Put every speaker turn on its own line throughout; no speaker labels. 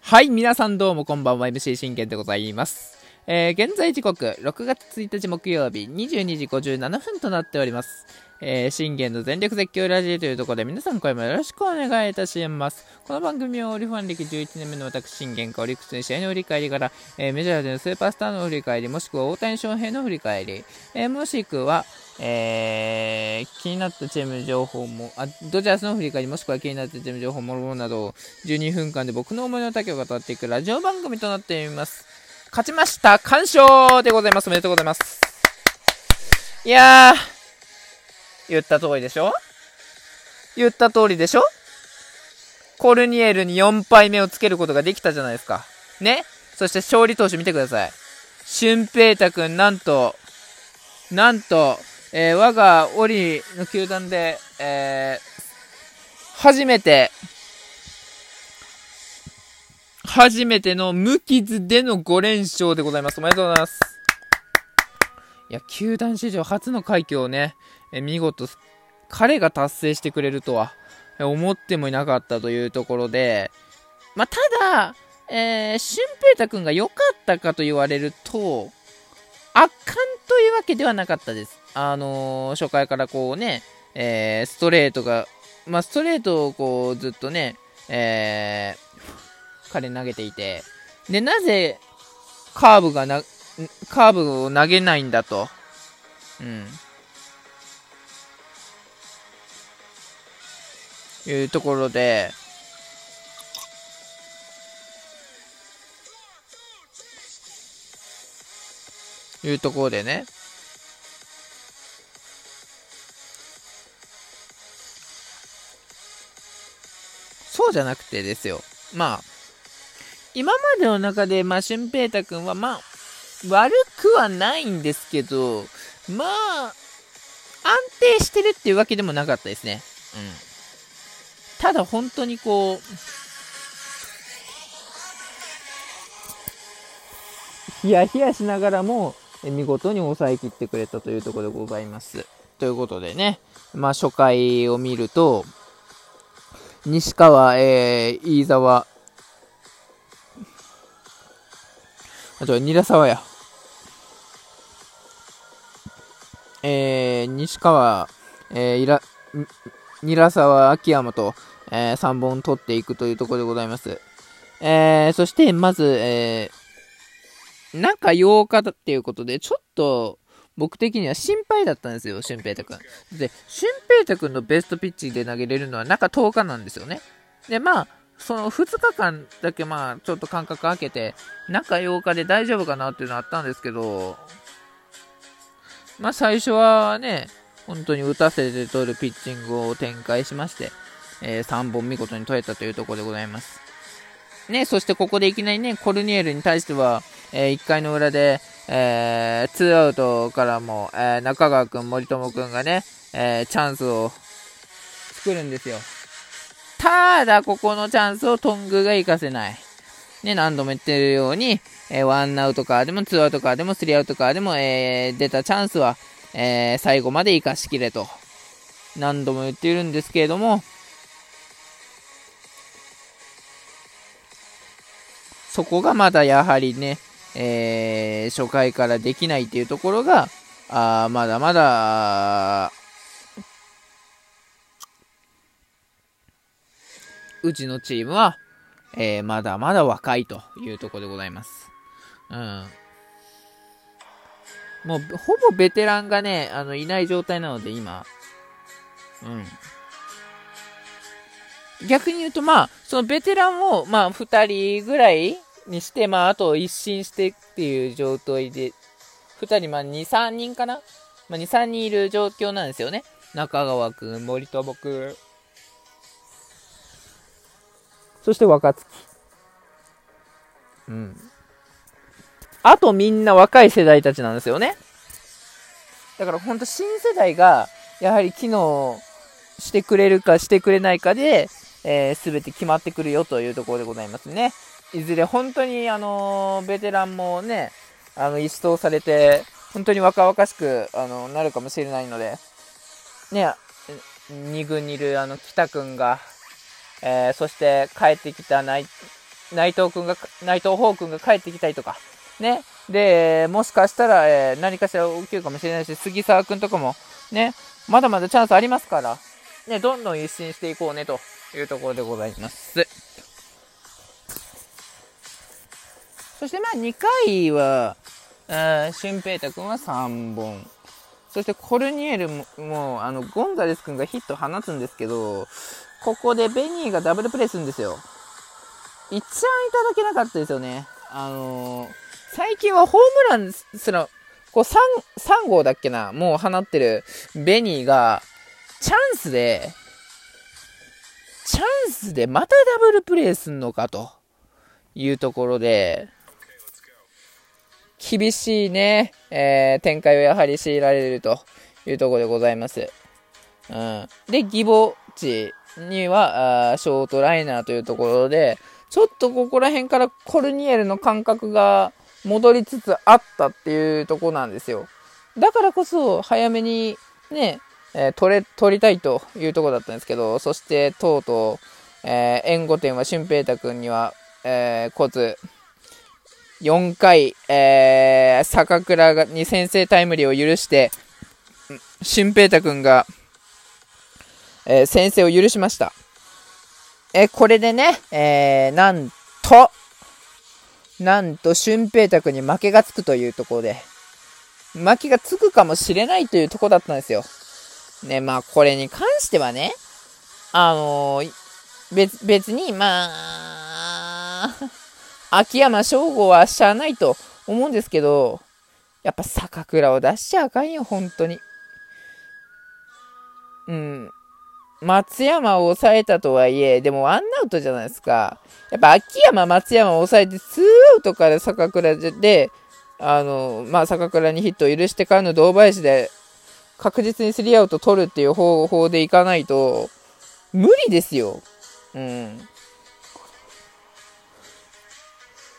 はい、皆さんどうもこんばんは、MC 信玄でございます。えー、現在時刻、6月1日木曜日、22時57分となっております。えー、信玄の全力絶叫ラジオというところで皆さん声もよろしくお願いいたします。この番組はオリファン歴11年目の私、信玄かオリックスの試合の振り返りから、えーメジャーでのスーパースターの振り返り、もしくは大谷翔平の振り返り、えーもしくは、えー気になったチーム情報も、あ、ドジャースの振り返り、もしくは気になったチーム情報もろもろなど12分間で僕の思いの丈を語っていくラジオ番組となっています。勝ちました。完勝でございます。おめでとうございます。いやー、言った通りでしょ？言った通りでしょ？コルニエルに4敗目をつけることができたじゃないですか。ね？そして勝利投手見てください。俊平太くん、なんと、なんと、えー我がオリの球団で、えー初めて、初めての無傷での5連勝でございます。おめでとうございます。いや、球団史上初の快挙をね、え見事、彼が達成してくれるとは、思ってもいなかったというところで、まあ、ただ、えー、俊平太くんが良かったかと言われると、圧巻というわけではなかったです。あのー初回からこうね、えーストレートが、まあ、ストレートをこうずっとね、えー彼投げていて、で、なぜカーブがな、カーブを投げないんだと。うん。いうところで、いうところでね。そうじゃなくてですよ。まあ、今までの中で、まあ、俊平太くんは、まあ、悪くはないんですけど、まあ、安定してるっていうわけでもなかったですね。うん。ただ、本当にこう、ヒヤヒヤしながらも、見事に抑えきってくれたというところでございます。ということでね、まあ、初回を見ると、西川、えー、飯沢、あと、韮沢や。えー、西川、えー、いら、に韮沢、秋山と、えー、3本取っていくというところでございます。えー、そして、まず、えー、中8日だっていうことで、ちょっと、僕的には心配だったんですよ、俊平太くん。で、俊平太くんのベストピッチで投げれるのは中10日なんですよね。で、まあ、その2日間だけまあ、ちょっと間隔空けて、中8日で大丈夫かなっていうのあったんですけど、まあ最初はね、本当に打たせて取るピッチングを展開しまして、えー3本見事に取れたというところでございます。ね、そしてここでいきなりね、コルニエルに対しては、え1回の裏で、えー、2アウトからも、えー中川くん、森友くんがね、えーチャンスを作るんですよ。ただ、ここのチャンスをトングが活かせない。ね、何度も言ってるように、えーワンアウトカーでも、ツーアウトカーでも、スリーアウトカーでも、えー出たチャンスは、えー最後まで活かしきれと。何度も言っているんですけれども、そこがまだやはりね、えー初回からできないっていうところが、あまだまだ、うちのチームは、えーまだまだ若いというとこでございます。うん。もう、ほぼベテランがね、あの、いない状態なので、今。うん。逆に言うと、まあ、そのベテランを、まあ、二人ぐらいにして、まあ、あと一新してっていう状態で、二人、まあ、二、三人かな？まあ、二、三人いる状況なんですよね。中川くん、森友くん。そして若月。うん。あとみんな若い世代たちなんですよね。だから本当新世代が、やはり機能してくれるかしてくれないかで、えー、全て決まってくるよというところでございますね。いずれ本当にあのーベテランもね、あの、一掃されて、本当に若々しく、あの、なるかもしれないので、ね、2軍にいるあの、北くんが、えー、そして帰ってきた内内藤君が、内藤宝君が帰ってきたりとか、ね。で、もしかしたら、えー、何かしら起きるかもしれないし、杉沢君とかも、ね、まだまだチャンスありますから、ね、どんどん一新していこうね、というところでございます。そしてまあ2回は、シュンペータ君は3本。そしてコルニエルも、もあの、ゴンザレス君がヒット放つんですけど、ここでベニーがダブルプレイするんですよ。一番いただけなかったですよね。あのー、最近はホームランすら、こう3、3号だっけな、もう放ってるベニーが、チャンスで、チャンスでまたダブルプレイすんのかというところで、厳しいね、えー、展開をやはり強いられるというところでございます。うん。で、ギボッチには、あショートライナーというところで、ちょっとここら辺からコルニエルの感覚が戻りつつあったっていうとこなんですよ。だからこそ早めにね、えー、取れ、取りたいというとこだったんですけど、そしてとうとう、えー、援護点は俊平太君には、えー、コツ、4回、えー、坂倉に先制タイムリーを許して、俊平太君が、えー、先制を許しました。えこれでね、え、なんと、なんと、俊平太君に負けがつくというところで、負けがつくかもしれないというとこだったんですよ。ね、まあ、これに関してはね、あのー、別、別に、まあ、秋山翔吾はしゃあないと思うんですけど、やっぱ坂倉を出しちゃあかんよ、本当に。うん。松山を抑えたとはいえ、でもワンアウトじゃないですか。やっぱ秋山、松山を抑えて、ツーアウトから坂倉で、あの、まあ、坂倉にヒットを許してからの堂林で、確実にスリーアウト取るっていう方法でいかないと、無理ですよ。うん。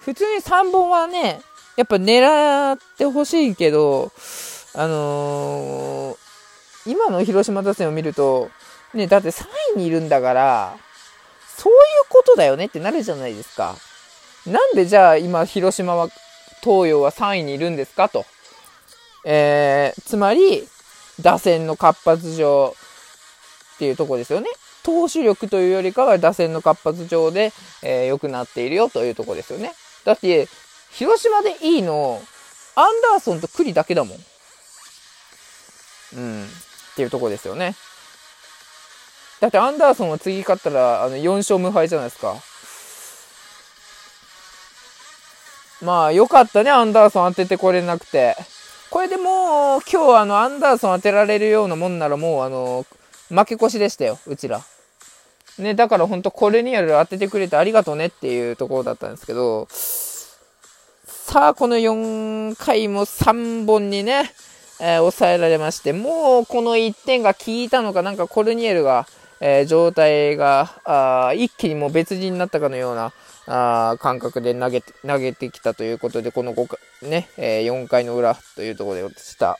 普通に3本はね、やっぱ狙ってほしいけど、あのー、今の広島打線を見ると、ね、だって3位にいるんだから、そういうことだよねってなるじゃないですか。なんでじゃあ今広島は、東洋は3位にいるんですかと。えー、つまり、打線の活発上っていうとこですよね。投手力というよりかは打線の活発上で、えー、良くなっているよというとこですよね。だって、広島でいいの、アンダーソンと栗だけだもん。うん。っていうとこですよね。だってアンダーソンは次勝ったらあの4勝無敗じゃないですか。まあ、よかったね、アンダーソン当ててこれなくて。これでもう、今日あの、アンダーソン当てられるようなもんならもう、あの、負け越しでしたよ、うちら。ね、だからほんとこれにやる当ててくれてありがとうねっていうところだったんですけど、さあ、この4回も3本にね、えー、抑えられまして、もうこの1点が効いたのか、なんかコルニエルが、えー、状態があ一気にもう別人になったかのようなあ感覚で投げて投げてきたということで、この5回、ね、えー、4回の裏というところでした。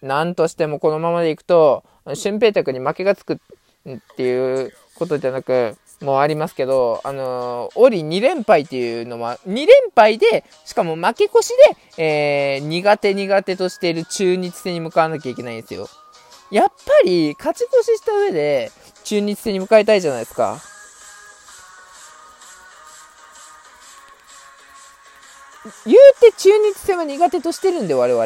なんとしてもこのままでいくと、俊平卓に負けがつくっていうことじゃなく、もうありますけど、あのー、オリ2連敗っていうのは、2連敗で、しかも負け越しで、えー、苦手苦手としている中日戦に向かわなきゃいけないんですよ。やっぱり、勝ち越しした上で、中日戦に向かいたいじゃないですか。言うて中日戦は苦手としてるんで、我々。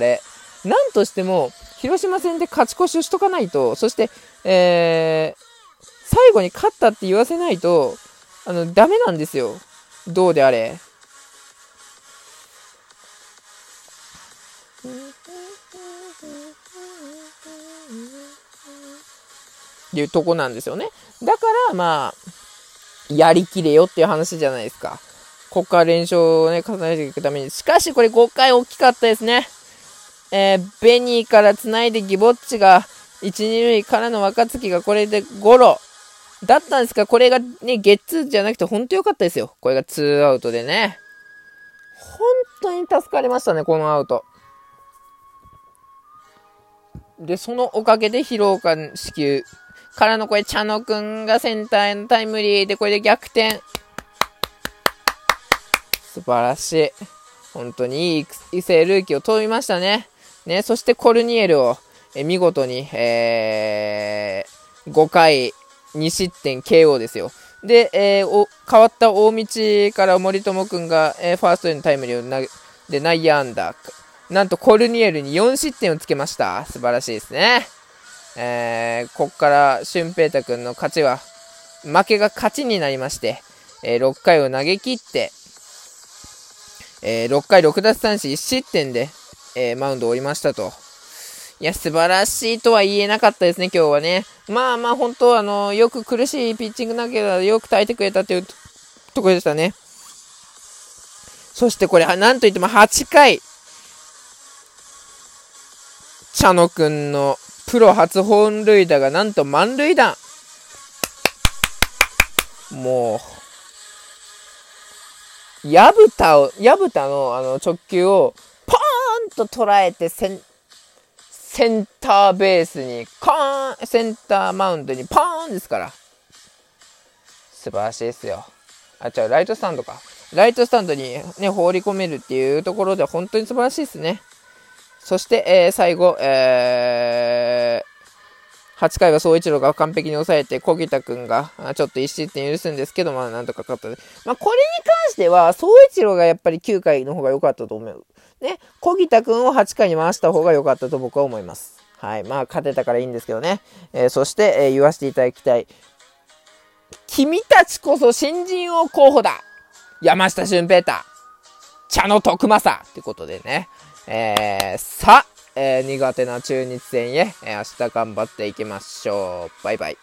なんとしても、広島戦で勝ち越しをしとかないと、そして、えー、最後に勝ったって言わせないと、あの、ダメなんですよ。どうであれ。っていうとこなんですよね。だから、まあ、やりきれよっていう話じゃないですか。ここから連勝をね、重ねていくために。しかし、これ5回大きかったですね。えー、ベニーから繋いでギボッチが、1、2塁からの若月がこれでゴロ。だったんですかこれがね、ゲッツーじゃなくて本当良かったですよ。これが2アウトでね。本当に助かりましたね、このアウト。で、そのおかげで疲労感支給からのこれ、茶野くんがセンターへのタイムリーで、これで逆転。素晴らしい。本当にいい異性ルーキーを飛びましたね。ね、そしてコルニエルを、え見事に、えー、5回2失点 KO ですよ。で、えー、変わった大道から森友君が、えー、ファーストへのタイムリーを投げ、で、内野安打。なんとコルニエルに4失点をつけました。素晴らしいですね。えー、こっから俊平太君の勝ちは、負けが勝ちになりまして、えー、6回を投げ切って、えー、6回6奪三振1失点で、えー、マウンドを降りましたと。いや、素晴らしいとは言えなかったですね、今日はね。まあまあ、本当あの、よく苦しいピッチングだけど、よく耐えてくれたというところでしたね。そしてこれ、なんといっても8回、茶野くんのプロ初本塁打がなんと満塁弾。もう、矢蓋を、矢蓋のあの直球をポーンと捉えてセン、センターベースに、コーン、センターマウンドにポーンですから。素晴らしいですよ。あ、違う、ライトスタンドか。ライトスタンドにね、放り込めるっていうところで本当に素晴らしいですね。そして、えー、最後、えー、8回は総一郎が完璧に抑えて、小木田君がちょっと1失点許すんですけど、まあなんとか勝ったで。まあこれに関しては、総一郎がやっぱり9回の方が良かったと思う。ね、小木田君を8回に回した方が良かったと僕は思います。はい。まあ勝てたからいいんですけどね。えー、そして、えー、言わせていただきたい。君たちこそ新人王候補だ山下俊平太茶の徳政ってことでね。えー、さあ、えー、苦手な中日戦へ、えー、明日頑張っていきましょう。バイバイ。